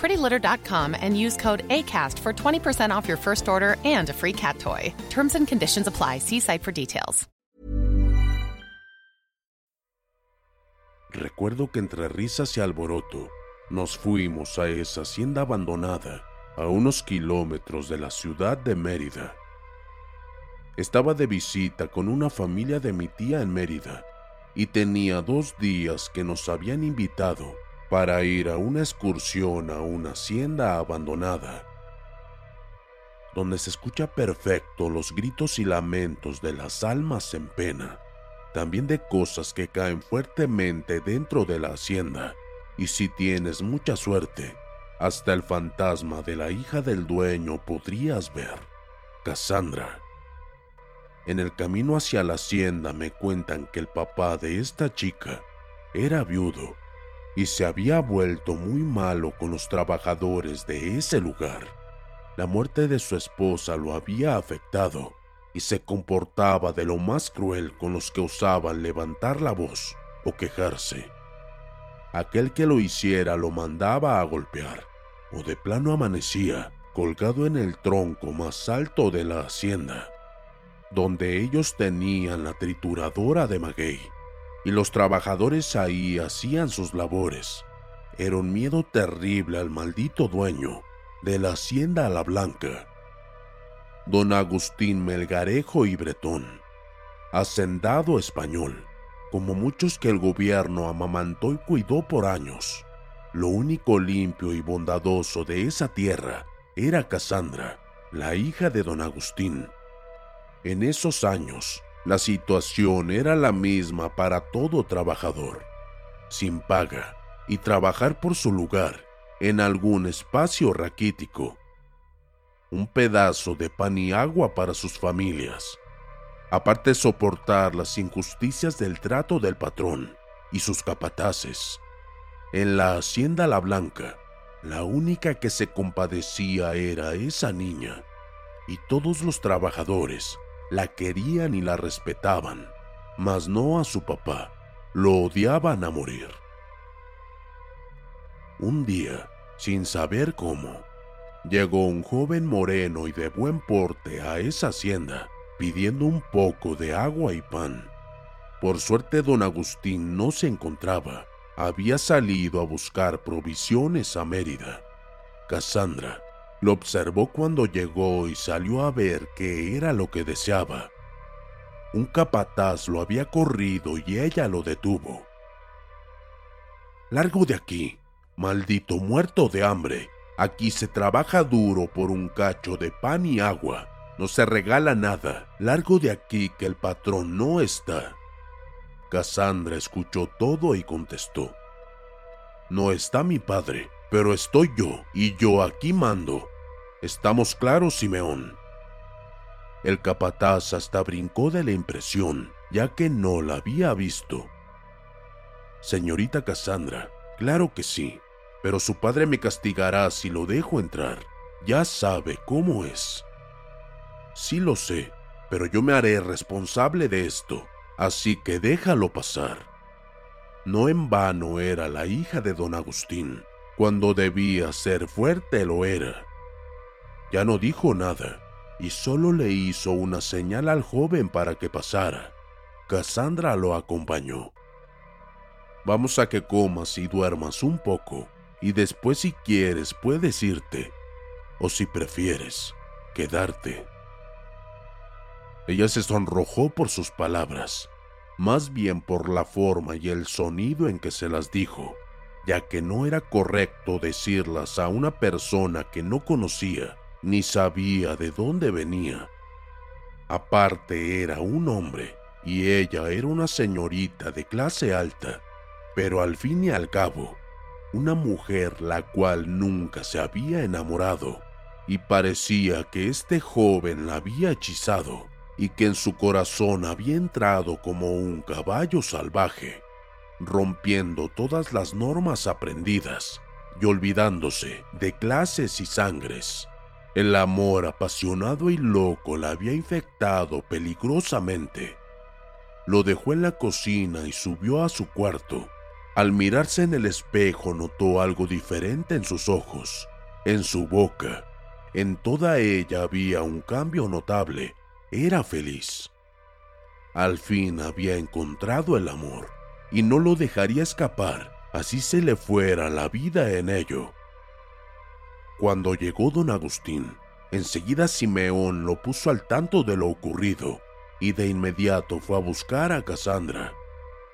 prettylitter.com and use code ACAST for 20% off your first order and a free cat toy. Terms and conditions apply. See site for details. Recuerdo que entre risas y alboroto nos fuimos a esa hacienda abandonada a unos kilómetros de la ciudad de Mérida. Estaba de visita con una familia de mi tía en Mérida y tenía dos días que nos habían invitado para ir a una excursión a una hacienda abandonada, donde se escucha perfecto los gritos y lamentos de las almas en pena, también de cosas que caen fuertemente dentro de la hacienda, y si tienes mucha suerte, hasta el fantasma de la hija del dueño podrías ver, Cassandra. En el camino hacia la hacienda me cuentan que el papá de esta chica era viudo y se había vuelto muy malo con los trabajadores de ese lugar. La muerte de su esposa lo había afectado y se comportaba de lo más cruel con los que osaban levantar la voz o quejarse. Aquel que lo hiciera lo mandaba a golpear o de plano amanecía colgado en el tronco más alto de la hacienda, donde ellos tenían la trituradora de maguey y los trabajadores ahí hacían sus labores. Era un miedo terrible al maldito dueño de la hacienda a la Blanca, don Agustín Melgarejo y Bretón, hacendado español, como muchos que el gobierno amamantó y cuidó por años. Lo único limpio y bondadoso de esa tierra era Cassandra, la hija de don Agustín. En esos años, la situación era la misma para todo trabajador, sin paga y trabajar por su lugar en algún espacio raquítico. Un pedazo de pan y agua para sus familias, aparte soportar las injusticias del trato del patrón y sus capataces. En la hacienda La Blanca, la única que se compadecía era esa niña, y todos los trabajadores la querían y la respetaban, mas no a su papá, lo odiaban a morir. Un día, sin saber cómo, llegó un joven moreno y de buen porte a esa hacienda pidiendo un poco de agua y pan. Por suerte don Agustín no se encontraba, había salido a buscar provisiones a Mérida. Cassandra lo observó cuando llegó y salió a ver qué era lo que deseaba. Un capataz lo había corrido y ella lo detuvo. Largo de aquí, maldito muerto de hambre. Aquí se trabaja duro por un cacho de pan y agua. No se regala nada. Largo de aquí que el patrón no está. Cassandra escuchó todo y contestó. No está mi padre, pero estoy yo, y yo aquí mando. ¿Estamos claros, Simeón? El capataz hasta brincó de la impresión, ya que no la había visto. Señorita Cassandra, claro que sí, pero su padre me castigará si lo dejo entrar. Ya sabe cómo es. Sí lo sé, pero yo me haré responsable de esto, así que déjalo pasar. No en vano era la hija de don Agustín. Cuando debía ser fuerte lo era. Ya no dijo nada y solo le hizo una señal al joven para que pasara. Cassandra lo acompañó. Vamos a que comas y duermas un poco, y después si quieres puedes irte, o si prefieres, quedarte. Ella se sonrojó por sus palabras, más bien por la forma y el sonido en que se las dijo, ya que no era correcto decirlas a una persona que no conocía ni sabía de dónde venía. Aparte era un hombre y ella era una señorita de clase alta, pero al fin y al cabo, una mujer la cual nunca se había enamorado y parecía que este joven la había hechizado y que en su corazón había entrado como un caballo salvaje, rompiendo todas las normas aprendidas y olvidándose de clases y sangres. El amor apasionado y loco la había infectado peligrosamente. Lo dejó en la cocina y subió a su cuarto. Al mirarse en el espejo notó algo diferente en sus ojos, en su boca. En toda ella había un cambio notable. Era feliz. Al fin había encontrado el amor y no lo dejaría escapar, así se le fuera la vida en ello. Cuando llegó don Agustín, enseguida Simeón lo puso al tanto de lo ocurrido y de inmediato fue a buscar a Cassandra.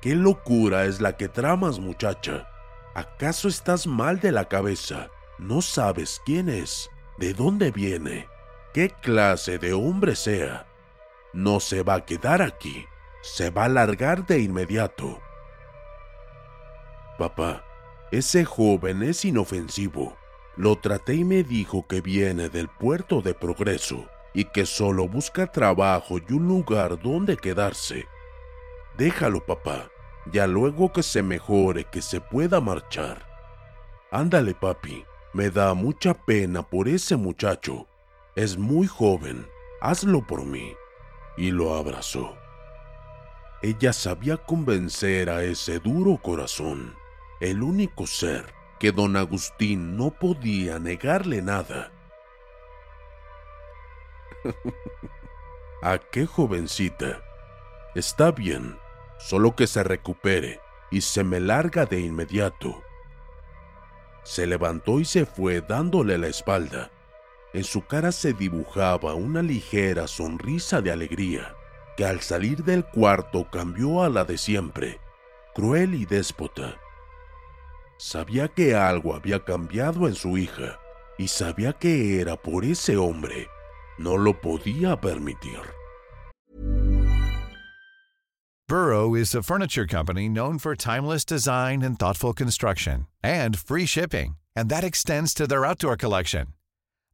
¿Qué locura es la que tramas, muchacha? ¿Acaso estás mal de la cabeza? ¿No sabes quién es? ¿De dónde viene? ¿Qué clase de hombre sea? No se va a quedar aquí. Se va a largar de inmediato. Papá, ese joven es inofensivo. Lo traté y me dijo que viene del puerto de Progreso y que solo busca trabajo y un lugar donde quedarse. Déjalo, papá, ya luego que se mejore que se pueda marchar. Ándale, papi, me da mucha pena por ese muchacho. Es muy joven, hazlo por mí. Y lo abrazó. Ella sabía convencer a ese duro corazón, el único ser que don Agustín no podía negarle nada. ¿A qué jovencita? Está bien, solo que se recupere y se me larga de inmediato. Se levantó y se fue dándole la espalda. En su cara se dibujaba una ligera sonrisa de alegría, que al salir del cuarto cambió a la de siempre, cruel y déspota. Sabía que algo había cambiado en su hija y sabía que era por ese hombre. No lo podía permitir. Burrow is a furniture company known for timeless design and thoughtful construction and free shipping, and that extends to their outdoor collection.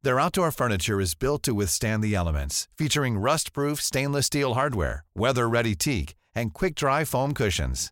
Their outdoor furniture is built to withstand the elements, featuring rust-proof stainless steel hardware, weather-ready teak, and quick-dry foam cushions.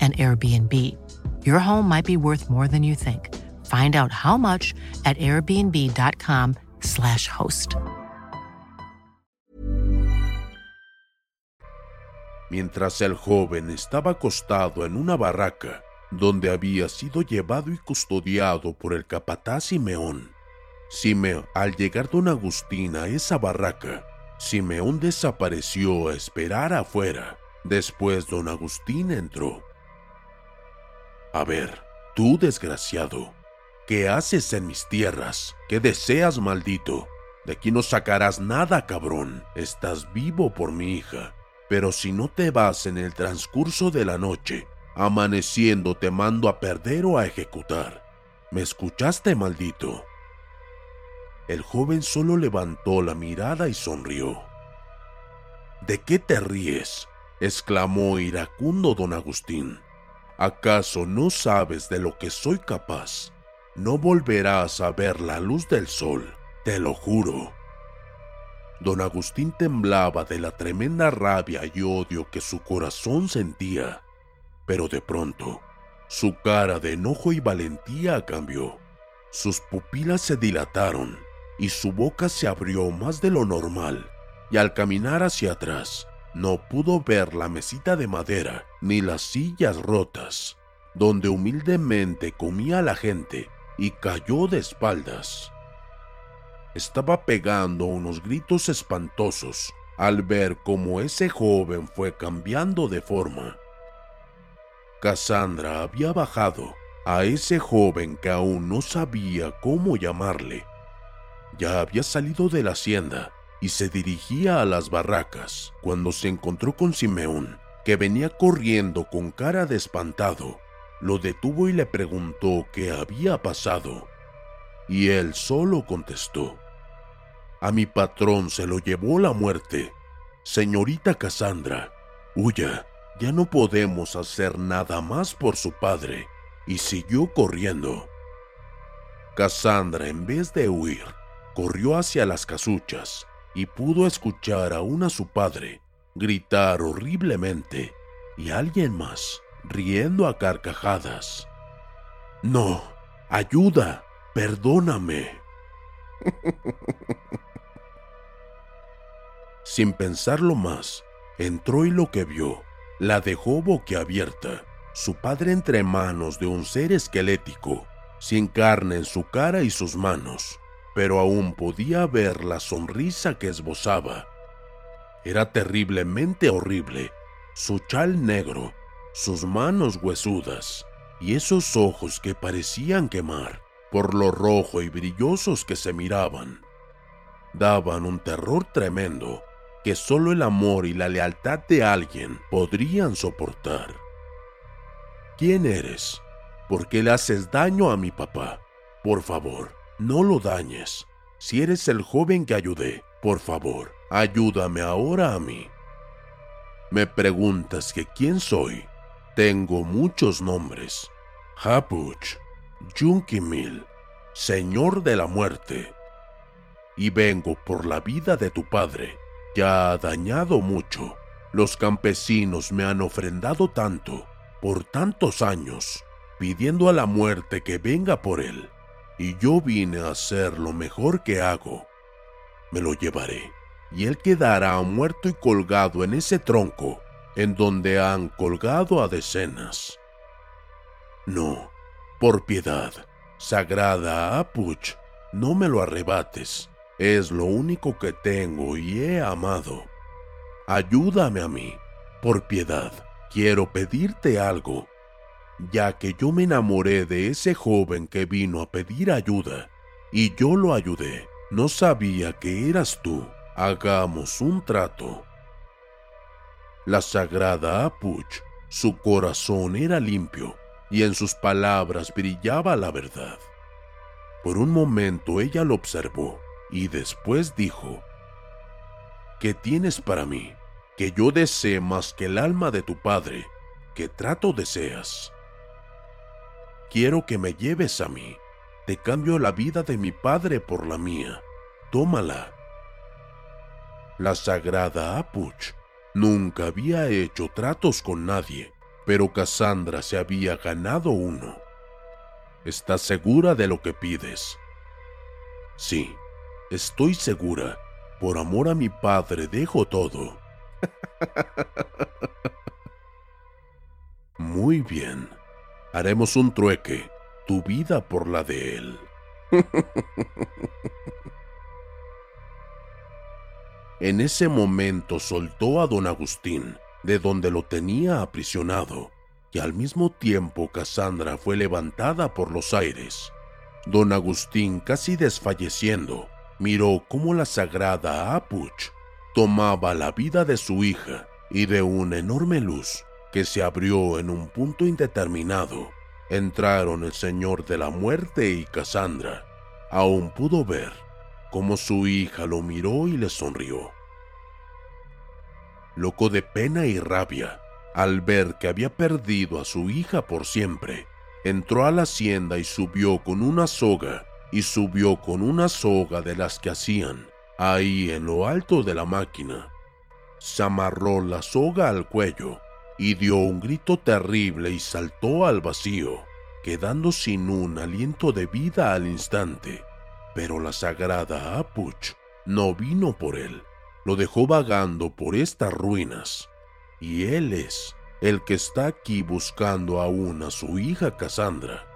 an Airbnb. Your home might be worth more than you think. Find out how much at airbnb.com/slash host. Mientras el joven estaba acostado en una barraca donde había sido llevado y custodiado por el capataz Simeón. Simeón, al llegar don Agustín a esa barraca, Simeón desapareció a esperar afuera. Después don Agustín entró. A ver, tú desgraciado, ¿qué haces en mis tierras? ¿Qué deseas, maldito? De aquí no sacarás nada, cabrón. Estás vivo por mi hija. Pero si no te vas en el transcurso de la noche, amaneciendo te mando a perder o a ejecutar. ¿Me escuchaste, maldito? El joven solo levantó la mirada y sonrió. ¿De qué te ríes? exclamó iracundo don Agustín. ¿Acaso no sabes de lo que soy capaz? No volverás a ver la luz del sol, te lo juro. Don Agustín temblaba de la tremenda rabia y odio que su corazón sentía, pero de pronto su cara de enojo y valentía cambió. Sus pupilas se dilataron y su boca se abrió más de lo normal, y al caminar hacia atrás no pudo ver la mesita de madera ni las sillas rotas, donde humildemente comía la gente, y cayó de espaldas. Estaba pegando unos gritos espantosos al ver cómo ese joven fue cambiando de forma. Cassandra había bajado a ese joven que aún no sabía cómo llamarle. Ya había salido de la hacienda y se dirigía a las barracas cuando se encontró con Simeón, que venía corriendo con cara de espantado. Lo detuvo y le preguntó qué había pasado. Y él solo contestó, a mi patrón se lo llevó la muerte. Señorita Cassandra, huya, ya no podemos hacer nada más por su padre. Y siguió corriendo. Cassandra, en vez de huir, corrió hacia las casuchas y pudo escuchar aún a su padre gritar horriblemente y alguien más riendo a carcajadas. No, ayuda, perdóname. Sin pensarlo más, entró y lo que vio la dejó boquiabierta, su padre entre manos de un ser esquelético, sin carne en su cara y sus manos, pero aún podía ver la sonrisa que esbozaba. Era terriblemente horrible, su chal negro, sus manos huesudas y esos ojos que parecían quemar por lo rojo y brillosos que se miraban. Daban un terror tremendo que solo el amor y la lealtad de alguien podrían soportar. ¿Quién eres? ¿Por qué le haces daño a mi papá? Por favor, no lo dañes. Si eres el joven que ayudé, por favor, ayúdame ahora a mí. Me preguntas que quién soy. Tengo muchos nombres. Hapuch, Junkimil, Señor de la Muerte. Y vengo por la vida de tu padre ya ha dañado mucho. Los campesinos me han ofrendado tanto, por tantos años, pidiendo a la muerte que venga por él, y yo vine a hacer lo mejor que hago. Me lo llevaré, y él quedará muerto y colgado en ese tronco, en donde han colgado a decenas. No, por piedad, sagrada Apuch, no me lo arrebates es lo único que tengo y he amado. Ayúdame a mí, por piedad. Quiero pedirte algo, ya que yo me enamoré de ese joven que vino a pedir ayuda y yo lo ayudé. No sabía que eras tú. Hagamos un trato. La sagrada Apuch, su corazón era limpio y en sus palabras brillaba la verdad. Por un momento ella lo observó y después dijo, ¿qué tienes para mí? Que yo desee más que el alma de tu padre, que trato deseas. Quiero que me lleves a mí, te cambio la vida de mi padre por la mía, tómala. La sagrada Apuch nunca había hecho tratos con nadie, pero Cassandra se había ganado uno. ¿Estás segura de lo que pides? Sí, Estoy segura, por amor a mi padre dejo todo. Muy bien, haremos un trueque, tu vida por la de él. en ese momento soltó a don Agustín, de donde lo tenía aprisionado, y al mismo tiempo Cassandra fue levantada por los aires. Don Agustín, casi desfalleciendo, miró cómo la sagrada Apuch tomaba la vida de su hija y de una enorme luz que se abrió en un punto indeterminado, entraron el Señor de la Muerte y Cassandra. Aún pudo ver cómo su hija lo miró y le sonrió. Loco de pena y rabia, al ver que había perdido a su hija por siempre, entró a la hacienda y subió con una soga, y subió con una soga de las que hacían, ahí en lo alto de la máquina. Se amarró la soga al cuello y dio un grito terrible y saltó al vacío, quedando sin un aliento de vida al instante. Pero la sagrada Apuch no vino por él, lo dejó vagando por estas ruinas, y él es el que está aquí buscando aún a su hija Cassandra.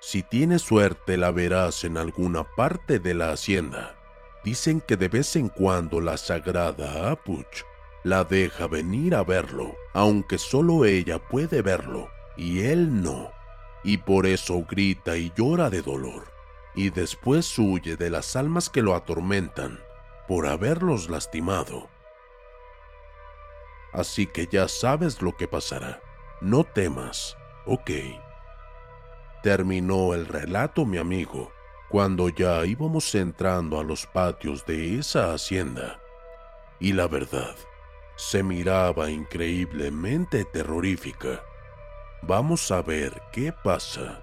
Si tienes suerte la verás en alguna parte de la hacienda. Dicen que de vez en cuando la sagrada Apuch la deja venir a verlo, aunque solo ella puede verlo y él no, y por eso grita y llora de dolor, y después huye de las almas que lo atormentan por haberlos lastimado. Así que ya sabes lo que pasará, no temas, ok. Terminó el relato mi amigo cuando ya íbamos entrando a los patios de esa hacienda. Y la verdad, se miraba increíblemente terrorífica. Vamos a ver qué pasa.